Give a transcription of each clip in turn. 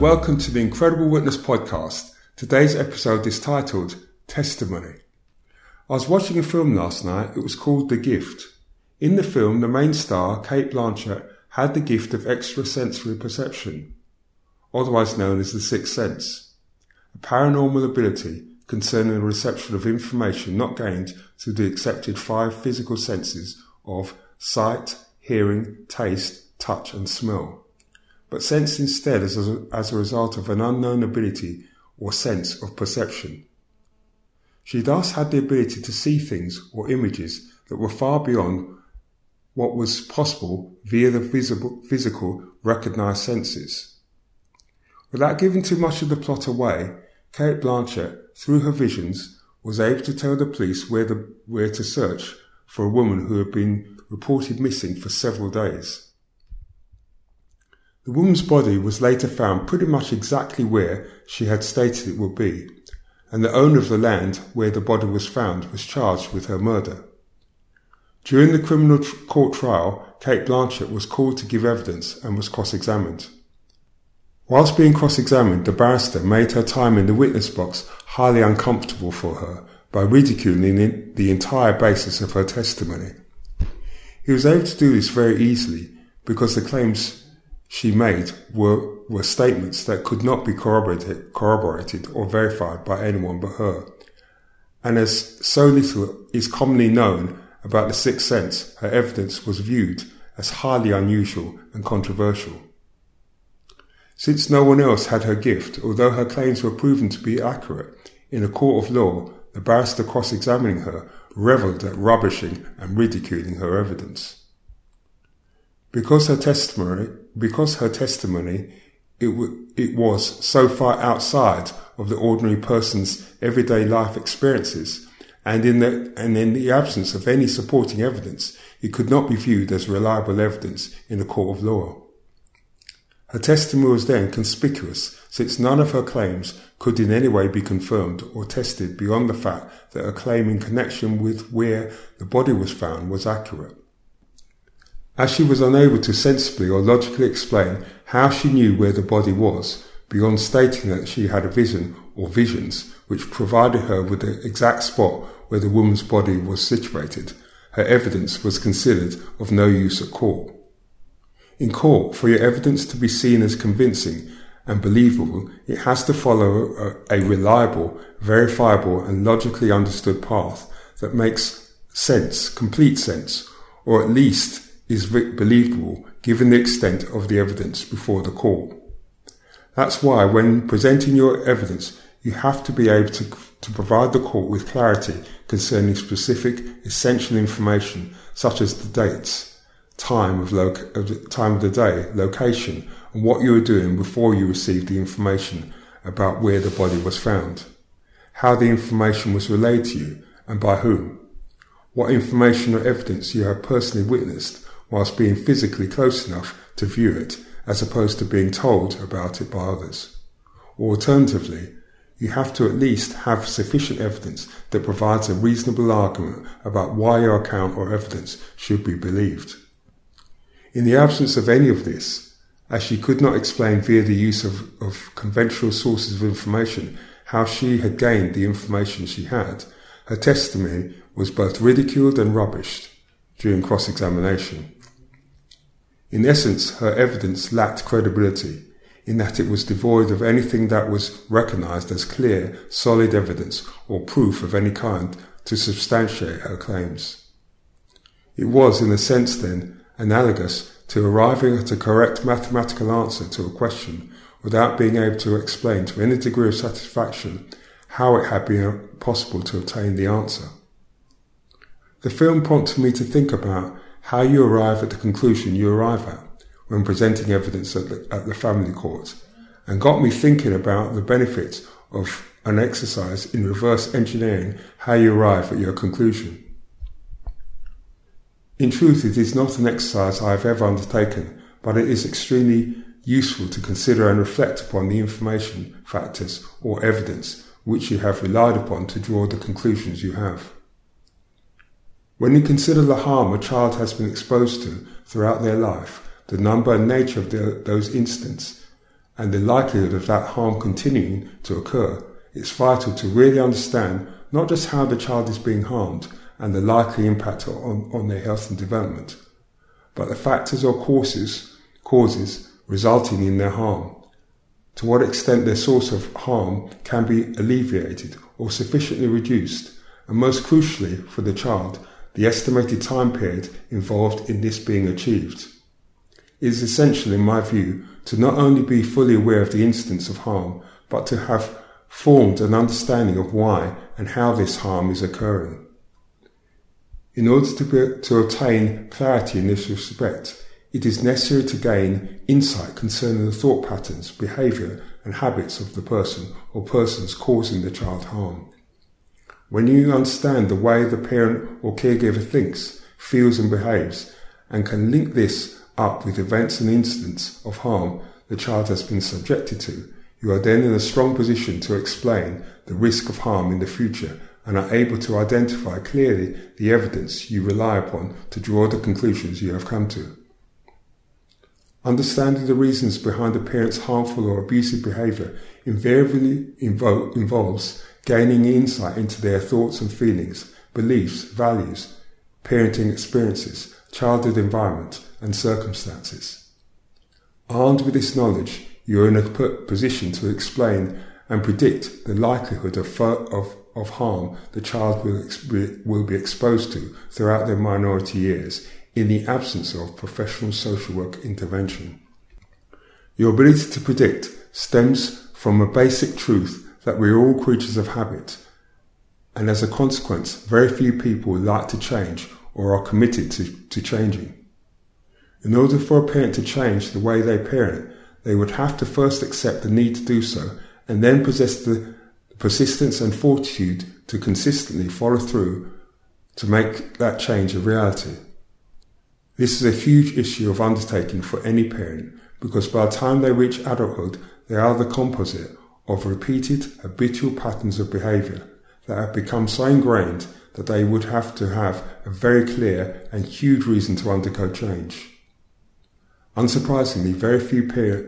Welcome to the Incredible Witness podcast. Today's episode is titled Testimony. I was watching a film last night. It was called The Gift. In the film, the main star, Cate Blanchett, had the gift of extrasensory perception, otherwise known as the sixth sense, a paranormal ability concerning the reception of information not gained through the accepted five physical senses of sight, hearing, taste, touch, and smell, but sensed instead as a, as a result of an unknown ability or sense of perception. She thus had the ability to see things or images that were far beyond what was possible via the visible, physical recognized senses. Without giving too much of the plot away, Cate Blanchett, through her visions, was able to tell the police where, the, where to search for a woman who had been reported missing for several days. The woman's body was later found pretty much exactly where she had stated it would be, and the owner of the land where the body was found was charged with her murder. During the criminal court trial, Cate Blanchett was called to give evidence and was cross-examined. Whilst being cross-examined, the barrister made her time in the witness box highly uncomfortable for her by ridiculing the entire basis of her testimony. He was able to do this very easily because the claims she made were, were statements that could not be corroborated, corroborated or verified by anyone but her. And as so little is commonly known about the sixth sense, her evidence was viewed as highly unusual and controversial. Since no one else had her gift, although her claims were proven to be accurate, in a court of law, the barrister cross-examining her revelled at rubbishing and ridiculing her evidence. Because her testimony, because her testimony, it, w- it was so far outside of the ordinary person's everyday life experiences and in the, and in the absence of any supporting evidence, it could not be viewed as reliable evidence in a court of law. Her testimony was then conspicuous since none of her claims could in any way be confirmed or tested beyond the fact that her claim in connection with where the body was found was accurate. As she was unable to sensibly or logically explain how she knew where the body was, beyond stating that she had a vision or visions which provided her with the exact spot where the woman's body was situated, her evidence was considered of no use at court. In court, for your evidence to be seen as convincing and believable, it has to follow a, a reliable, verifiable, and logically understood path that makes sense, complete sense, or at least is believable given the extent of the evidence before the court. That's why when presenting your evidence, you have to be able to, to provide the court with clarity concerning specific essential information such as the dates, time of, of the time of the day, location, and what you were doing before you received the information about where the body was found, how the information was relayed to you and by whom, what information or evidence you have personally witnessed whilst being physically close enough to view it as opposed to being told about it by others. Alternatively, you have to at least have sufficient evidence that provides a reasonable argument about why your account or evidence should be believed. In the absence of any of this, as she could not explain via the use of, of conventional sources of information how she had gained the information she had, her testimony was both ridiculed and rubbished during cross-examination. In essence, her evidence lacked credibility in that it was devoid of anything that was recognized as clear, solid evidence or proof of any kind to substantiate her claims. It was, in a sense then, analogous to arriving at a correct mathematical answer to a question without being able to explain to any degree of satisfaction how it had been possible to obtain the answer. The film prompted me to think about how you arrive at the conclusion you arrive at when presenting evidence at the, at the family court and got me thinking about the benefits of an exercise in reverse engineering how you arrive at your conclusion. In truth, it is not an exercise I have ever undertaken, but it is extremely useful to consider and reflect upon the information, factors, or evidence which you have relied upon to draw the conclusions you have. When you consider the harm a child has been exposed to throughout their life, the number and nature of the, those incidents, and the likelihood of that harm continuing to occur, it's vital to really understand not just how the child is being harmed and the likely impact on, on their health and development, but the factors or causes, causes resulting in their harm. To what extent their source of harm can be alleviated or sufficiently reduced, and most crucially for the child, the estimated time period involved in this being achieved. It is essential, in my view, to not only be fully aware of the instance of harm, but to have formed an understanding of why and how this harm is occurring. In order to, be, to obtain clarity in this respect, it is necessary to gain insight concerning the thought patterns, behaviour, and habits of the person or persons causing the child harm. When you understand the way the parent or caregiver thinks, feels, and behaves, and can link this up with events and incidents of harm the child has been subjected to, you are then in a strong position to explain the risk of harm in the future and are able to identify clearly the evidence you rely upon to draw the conclusions you have come to. Understanding the reasons behind a parent's harmful or abusive behavior invariably invo- involves gaining insight into their thoughts and feelings, beliefs, values, parenting experiences, childhood environment, and circumstances. Armed with this knowledge, you are in a position to explain and predict the likelihood of, of of harm the child will, will be exposed to throughout their minority years in the absence of professional social work intervention. Your ability to predict stems from a basic truth that we are all creatures of habit, and as a consequence, very few people like to change or are committed to, to changing. In order for a parent to change the way they parent, they would have to first accept the need to do so and then possess the persistence and fortitude to consistently follow through to make that change a reality. This is a huge issue of undertaking for any parent because by the time they reach adulthood, they are the composite of repeated habitual patterns of behavior that have become so ingrained that they would have to have a very clear and huge reason to undergo change. Unsurprisingly, very few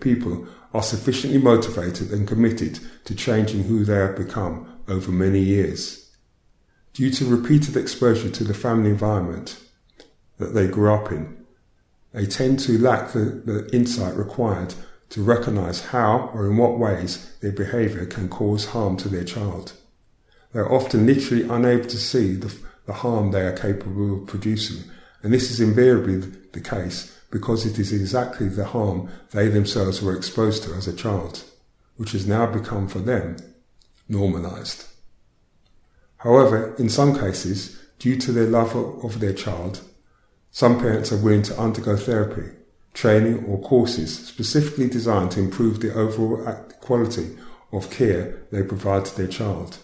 people are sufficiently motivated and committed to changing who they have become over many years. Due to repeated exposure to the family environment that they grew up in, they tend to lack the, the insight required to recognize how or in what ways their behavior can cause harm to their child. They are often literally unable to see the, the harm they are capable of producing, and this is invariably the case because it is exactly the harm they themselves were exposed to as a child, which has now become for them normalized. However, in some cases, due to their love of their child, some parents are willing to undergo therapy, training, or courses specifically designed to improve the overall quality of care they provide to their child.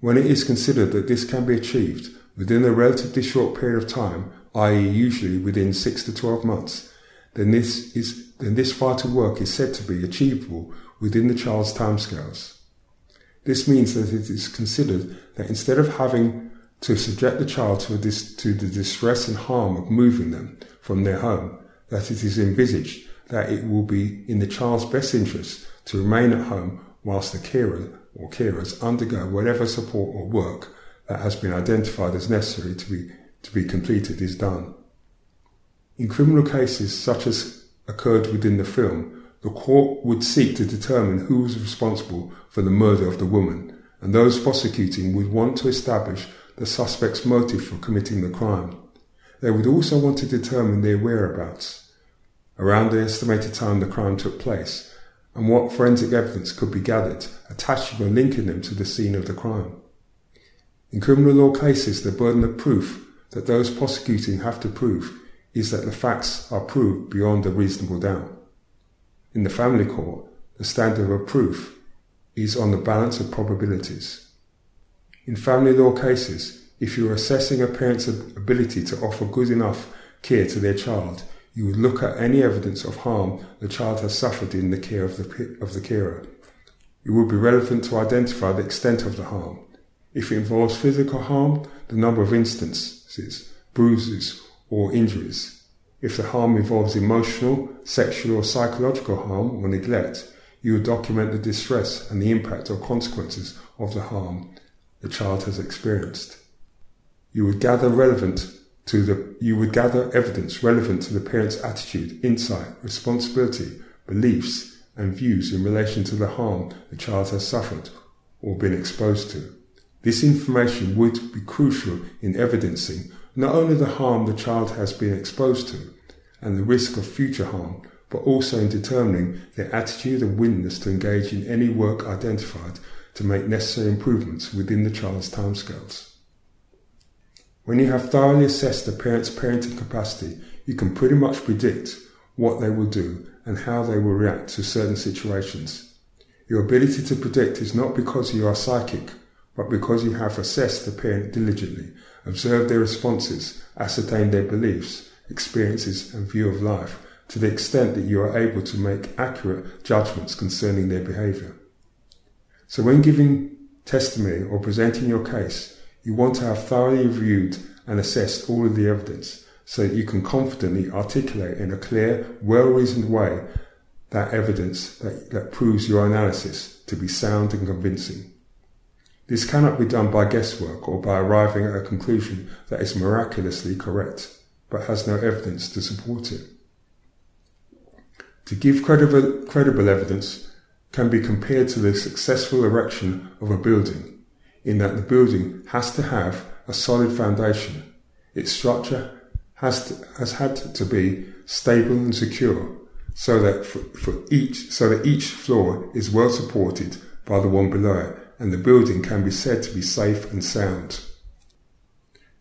When it is considered that this can be achieved within a relatively short period of time i.e., usually within six to 12 months, then this, is, then this vital work is said to be achievable within the child's timescales. This means that it is considered that instead of having to subject the child to, dis- to the distress and harm of moving them from their home, that it is envisaged that it will be in the child's best interest to remain at home whilst the carer or carers undergo whatever support or work that has been identified as necessary to be to be completed is done. In criminal cases such as occurred within the film, the court would seek to determine who was responsible for the murder of the woman, and those prosecuting would want to establish the suspect's motive for committing the crime. They would also want to determine their whereabouts, around the estimated time the crime took place, and what forensic evidence could be gathered, attaching or linking them to the scene of the crime. In criminal law cases, the burden of proof that those prosecuting have to prove is that the facts are proved beyond a reasonable doubt. In the family court, the standard of proof is on the balance of probabilities. In family law cases, if you are assessing a parent's ability to offer good enough care to their child, you would look at any evidence of harm the child has suffered in the care of the, of the carer. It would be relevant to identify the extent of the harm. If it involves physical harm, the number of instances, bruises, or injuries. If the harm involves emotional, sexual, or psychological harm or neglect, you would document the distress and the impact or consequences of the harm the child has experienced. You would gather relevant to the you would gather evidence relevant to the parent's attitude, insight, responsibility, beliefs, and views in relation to the harm the child has suffered or been exposed to. This information would be crucial in evidencing not only the harm the child has been exposed to and the risk of future harm, but also in determining their attitude and willingness to engage in any work identified to make necessary improvements within the child's timescales. When you have thoroughly assessed a parent's parenting capacity, you can pretty much predict what they will do and how they will react to certain situations. Your ability to predict is not because you are psychic, but because you have assessed the parent diligently, observed their responses, ascertained their beliefs, experiences, and view of life to the extent that you are able to make accurate judgments concerning their behavior. So when giving testimony or presenting your case, you want to have thoroughly reviewed and assessed all of the evidence so that you can confidently articulate in a clear, well-reasoned way that evidence that, that proves your analysis to be sound and convincing. This cannot be done by guesswork or by arriving at a conclusion that is miraculously correct, but has no evidence to support it. To give credible, credible evidence can be compared to the successful erection of a building, in that the building has to have a solid foundation. Its structure has, to, has had to be stable and secure, so that for, for each so that each floor is well supported by the one below it and the building can be said to be safe and sound.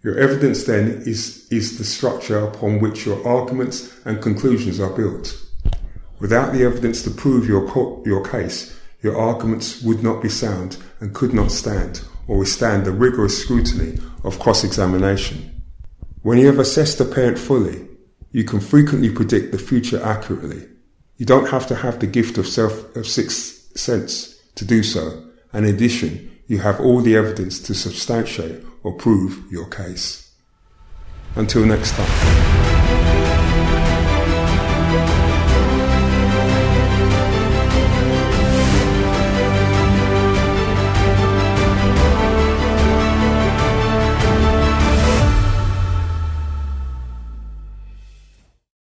Your evidence then is, is the structure upon which your arguments and conclusions are built. Without the evidence to prove your, co- your case, your arguments would not be sound and could not stand or withstand the rigorous scrutiny of cross-examination. When you have assessed the parent fully, you can frequently predict the future accurately. You don't have to have the gift of self of sixth sense to do so, and in addition, you have all the evidence to substantiate or prove your case. Until next time.